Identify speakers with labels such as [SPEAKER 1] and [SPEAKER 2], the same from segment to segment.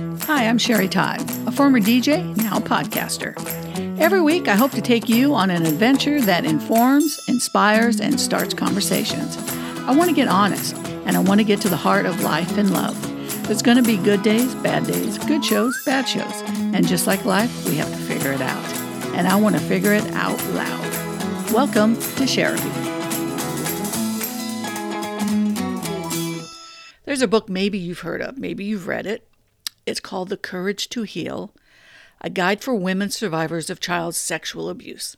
[SPEAKER 1] Hi, I'm Sherry Todd, a former DJ, now podcaster. Every week, I hope to take you on an adventure that informs, inspires, and starts conversations. I want to get honest, and I want to get to the heart of life and love. There's going to be good days, bad days, good shows, bad shows. And just like life, we have to figure it out. And I want to figure it out loud. Welcome to Sherry. There's a book maybe you've heard of, maybe you've read it. It's called The Courage to Heal A Guide for Women Survivors of Child Sexual Abuse.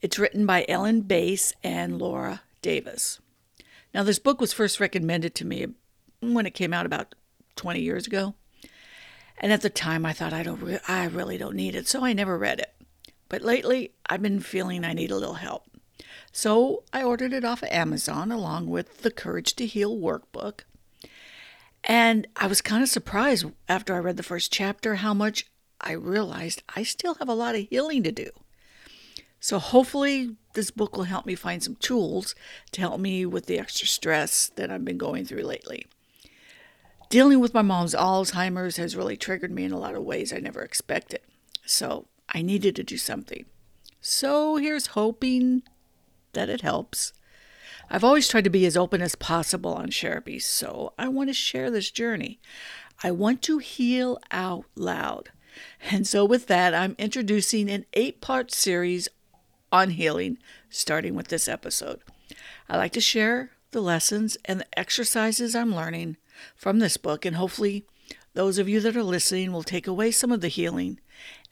[SPEAKER 1] It's written by Ellen Bass and Laura Davis. Now, this book was first recommended to me when it came out about 20 years ago. And at the time, I thought I don't, re- I really don't need it, so I never read it. But lately, I've been feeling I need a little help. So I ordered it off of Amazon along with the Courage to Heal workbook. And I was kind of surprised after I read the first chapter how much I realized I still have a lot of healing to do. So hopefully, this book will help me find some tools to help me with the extra stress that I've been going through lately. Dealing with my mom's Alzheimer's has really triggered me in a lot of ways I never expected. So I needed to do something. So here's hoping that it helps. I've always tried to be as open as possible on Sherapy, so I want to share this journey. I want to heal out loud. And so, with that, I'm introducing an eight part series on healing, starting with this episode. I like to share the lessons and the exercises I'm learning from this book, and hopefully, those of you that are listening will take away some of the healing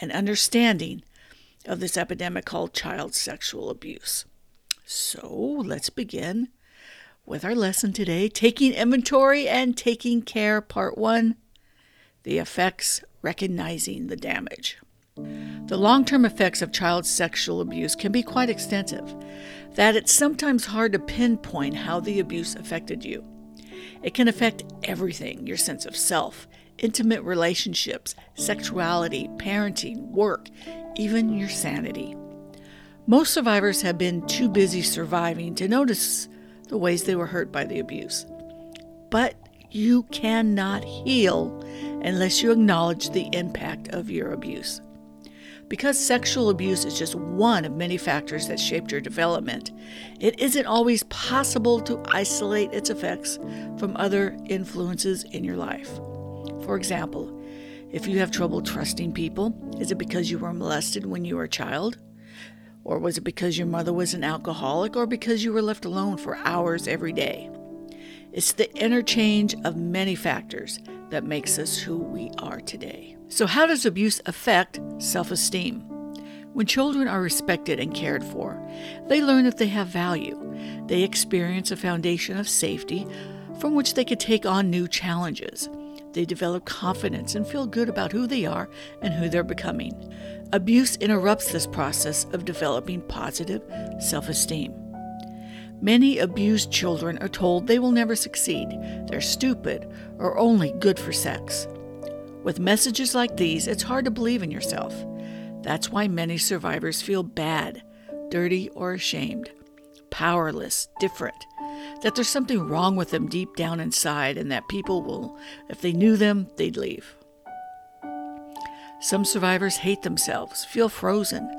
[SPEAKER 1] and understanding of this epidemic called child sexual abuse. So let's begin with our lesson today Taking Inventory and Taking Care, Part 1 The Effects Recognizing the Damage. The long term effects of child sexual abuse can be quite extensive, that it's sometimes hard to pinpoint how the abuse affected you. It can affect everything your sense of self, intimate relationships, sexuality, parenting, work, even your sanity. Most survivors have been too busy surviving to notice the ways they were hurt by the abuse. But you cannot heal unless you acknowledge the impact of your abuse. Because sexual abuse is just one of many factors that shaped your development, it isn't always possible to isolate its effects from other influences in your life. For example, if you have trouble trusting people, is it because you were molested when you were a child? Or was it because your mother was an alcoholic or because you were left alone for hours every day? It's the interchange of many factors that makes us who we are today. So, how does abuse affect self esteem? When children are respected and cared for, they learn that they have value. They experience a foundation of safety from which they can take on new challenges. They develop confidence and feel good about who they are and who they're becoming. Abuse interrupts this process of developing positive self esteem. Many abused children are told they will never succeed, they're stupid, or only good for sex. With messages like these, it's hard to believe in yourself. That's why many survivors feel bad, dirty, or ashamed, powerless, different, that there's something wrong with them deep down inside, and that people will, if they knew them, they'd leave. Some survivors hate themselves, feel frozen,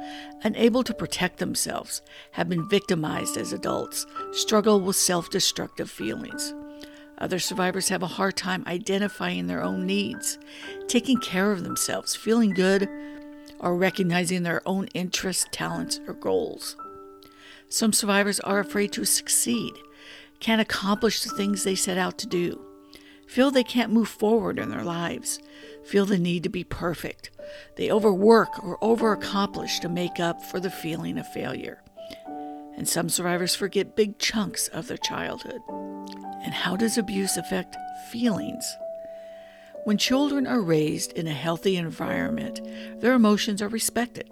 [SPEAKER 1] unable to protect themselves, have been victimized as adults, struggle with self destructive feelings. Other survivors have a hard time identifying their own needs, taking care of themselves, feeling good, or recognizing their own interests, talents, or goals. Some survivors are afraid to succeed, can't accomplish the things they set out to do, feel they can't move forward in their lives, feel the need to be perfect. They overwork or overaccomplish to make up for the feeling of failure. And some survivors forget big chunks of their childhood. And how does abuse affect feelings? When children are raised in a healthy environment, their emotions are respected.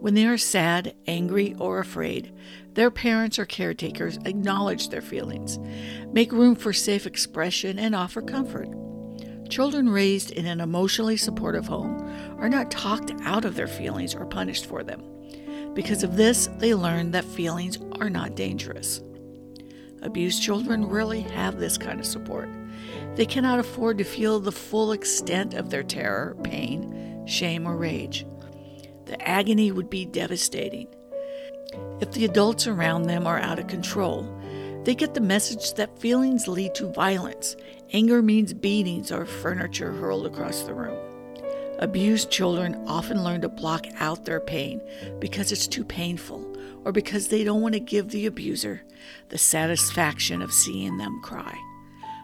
[SPEAKER 1] When they are sad, angry, or afraid, their parents or caretakers acknowledge their feelings, make room for safe expression, and offer comfort. Children raised in an emotionally supportive home are not talked out of their feelings or punished for them. Because of this, they learn that feelings are not dangerous. Abused children rarely have this kind of support, They cannot afford to feel the full extent of their terror, pain, shame, or rage. The agony would be devastating. If the adults around them are out of control, they get the message that feelings lead to violence. Anger means beatings or furniture hurled across the room. Abused children often learn to block out their pain because it's too painful or because they don't want to give the abuser the satisfaction of seeing them cry.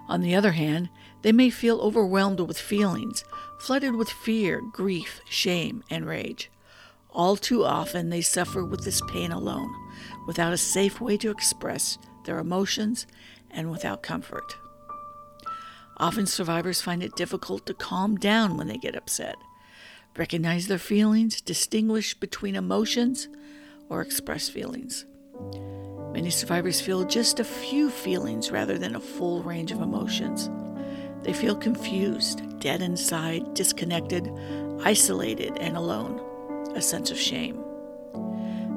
[SPEAKER 1] On the other hand, they may feel overwhelmed with feelings, flooded with fear, grief, shame, and rage. All too often, they suffer with this pain alone, without a safe way to express their emotions and without comfort. Often, survivors find it difficult to calm down when they get upset, recognize their feelings, distinguish between emotions, or express feelings. Many survivors feel just a few feelings rather than a full range of emotions. They feel confused, dead inside, disconnected, isolated, and alone, a sense of shame.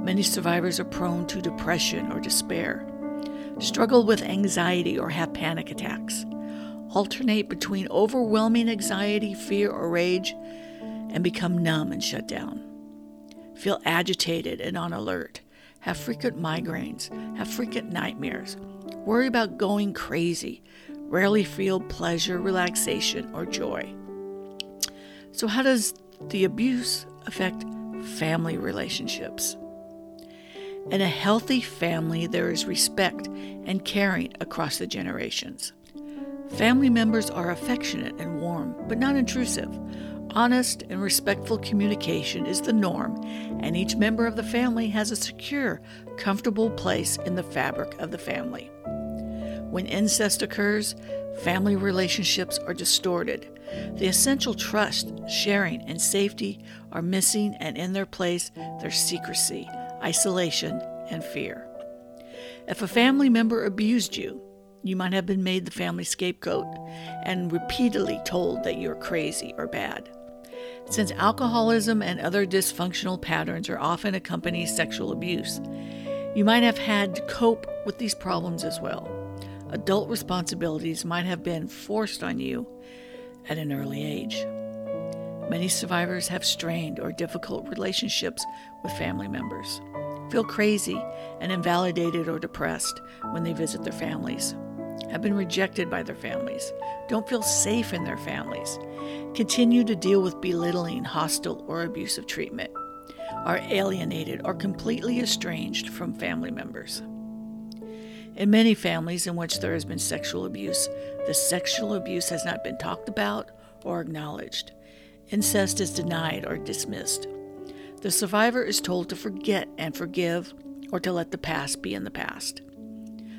[SPEAKER 1] Many survivors are prone to depression or despair, struggle with anxiety or have panic attacks, alternate between overwhelming anxiety, fear, or rage, and become numb and shut down, feel agitated and on alert. Have frequent migraines, have frequent nightmares, worry about going crazy, rarely feel pleasure, relaxation, or joy. So, how does the abuse affect family relationships? In a healthy family, there is respect and caring across the generations. Family members are affectionate and warm, but not intrusive. Honest and respectful communication is the norm, and each member of the family has a secure, comfortable place in the fabric of the family. When incest occurs, family relationships are distorted. The essential trust, sharing, and safety are missing, and in their place, there's secrecy, isolation, and fear. If a family member abused you, you might have been made the family scapegoat and repeatedly told that you're crazy or bad. Since alcoholism and other dysfunctional patterns are often accompany sexual abuse, you might have had to cope with these problems as well. Adult responsibilities might have been forced on you at an early age. Many survivors have strained or difficult relationships with family members, feel crazy and invalidated or depressed when they visit their families, have been rejected by their families, don't feel safe in their families, continue to deal with belittling, hostile, or abusive treatment, are alienated or completely estranged from family members. In many families in which there has been sexual abuse, the sexual abuse has not been talked about or acknowledged. Incest is denied or dismissed. The survivor is told to forget and forgive or to let the past be in the past.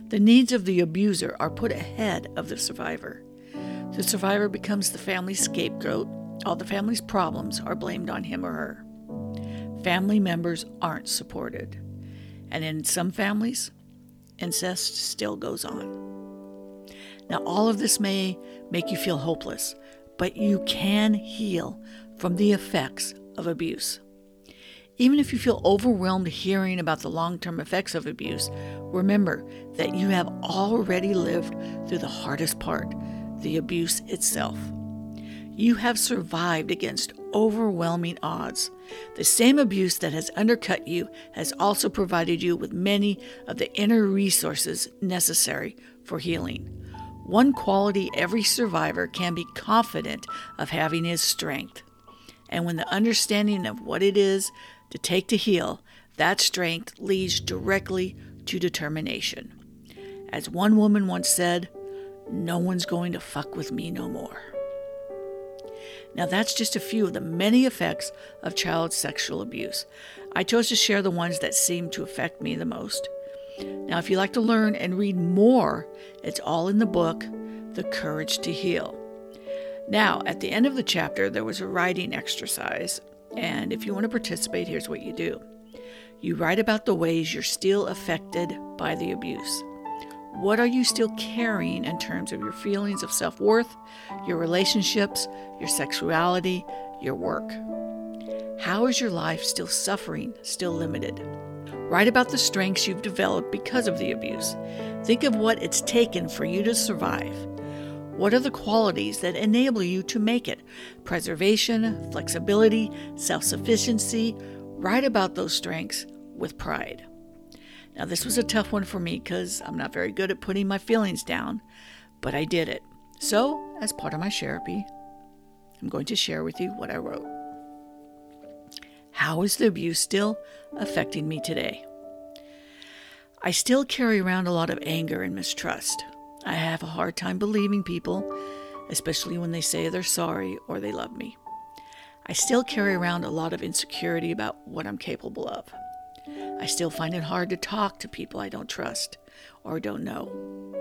[SPEAKER 1] The needs of the abuser are put ahead of the survivor. The survivor becomes the family's scapegoat. All the family's problems are blamed on him or her. Family members aren't supported. And in some families, incest still goes on. Now, all of this may make you feel hopeless, but you can heal from the effects of abuse. Even if you feel overwhelmed hearing about the long term effects of abuse, remember that you have already lived through the hardest part the abuse itself. You have survived against overwhelming odds. The same abuse that has undercut you has also provided you with many of the inner resources necessary for healing. One quality every survivor can be confident of having is strength. And when the understanding of what it is to take to heal, that strength leads directly to determination. As one woman once said, no one's going to fuck with me no more. Now, that's just a few of the many effects of child sexual abuse. I chose to share the ones that seem to affect me the most. Now, if you'd like to learn and read more, it's all in the book, The Courage to Heal. Now, at the end of the chapter, there was a writing exercise, and if you want to participate, here's what you do you write about the ways you're still affected by the abuse. What are you still carrying in terms of your feelings of self worth, your relationships, your sexuality, your work? How is your life still suffering, still limited? Write about the strengths you've developed because of the abuse. Think of what it's taken for you to survive. What are the qualities that enable you to make it? Preservation, flexibility, self sufficiency. Write about those strengths with pride. Now, this was a tough one for me because I'm not very good at putting my feelings down, but I did it. So, as part of my therapy, I'm going to share with you what I wrote. How is the abuse still affecting me today? I still carry around a lot of anger and mistrust. I have a hard time believing people, especially when they say they're sorry or they love me. I still carry around a lot of insecurity about what I'm capable of. I still find it hard to talk to people I don't trust or don't know.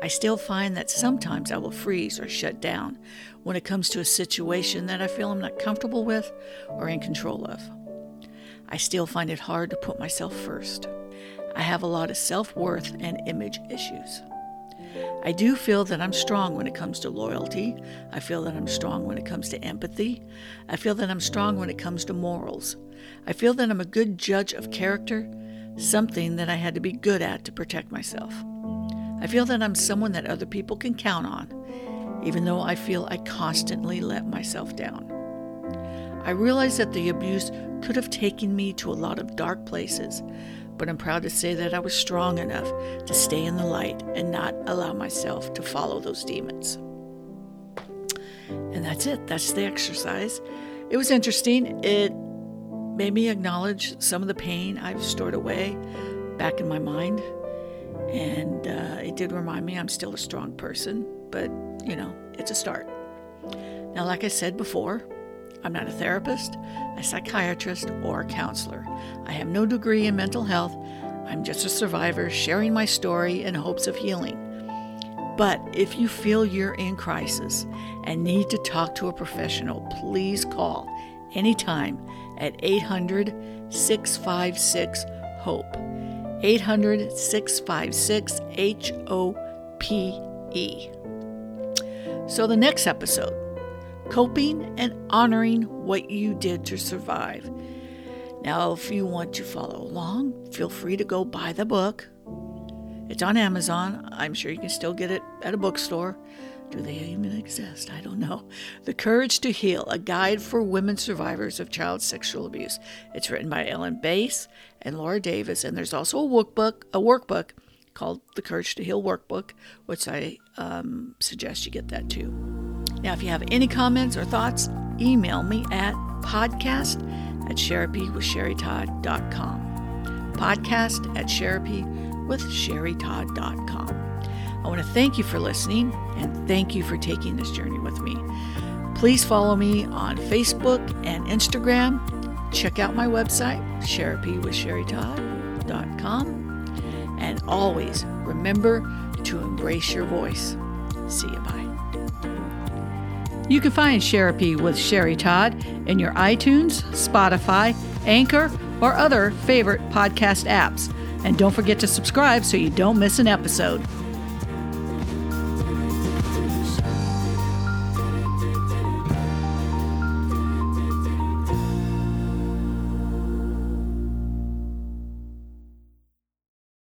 [SPEAKER 1] I still find that sometimes I will freeze or shut down when it comes to a situation that I feel I'm not comfortable with or in control of. I still find it hard to put myself first. I have a lot of self worth and image issues. I do feel that I'm strong when it comes to loyalty. I feel that I'm strong when it comes to empathy. I feel that I'm strong when it comes to morals. I feel that I'm a good judge of character, something that I had to be good at to protect myself. I feel that I'm someone that other people can count on, even though I feel I constantly let myself down. I realize that the abuse could have taken me to a lot of dark places, but I'm proud to say that I was strong enough to stay in the light and not allow myself to follow those demons. And that's it. That's the exercise. It was interesting. It made me acknowledge some of the pain I've stored away back in my mind. And uh, it did remind me I'm still a strong person, but you know, it's a start. Now, like I said before, I'm not a therapist, a psychiatrist, or a counselor. I have no degree in mental health. I'm just a survivor sharing my story in hopes of healing. But if you feel you're in crisis and need to talk to a professional, please call anytime at 800 656 HOPE. 800 656 H O P E. So, the next episode coping and honoring what you did to survive. Now, if you want to follow along, feel free to go buy the book. It's on Amazon. I'm sure you can still get it at a bookstore. Do they even exist? I don't know. The Courage to Heal, a guide for women survivors of child sexual abuse. It's written by Ellen Bass and Laura Davis, and there's also a workbook, a workbook called the Courage to Heal Workbook, which I um, suggest you get that too. Now, if you have any comments or thoughts, email me at podcast at sherapywithsherrytodd.com. Podcast at sherapywithsherrytodd.com. I want to thank you for listening and thank you for taking this journey with me. Please follow me on Facebook and Instagram. Check out my website, sherapywithsherrytodd.com. And always remember to embrace your voice. See you. Bye. You can find Sherapy with Sherry Todd in your iTunes, Spotify, Anchor, or other favorite podcast apps. And don't forget to subscribe so you don't miss an episode.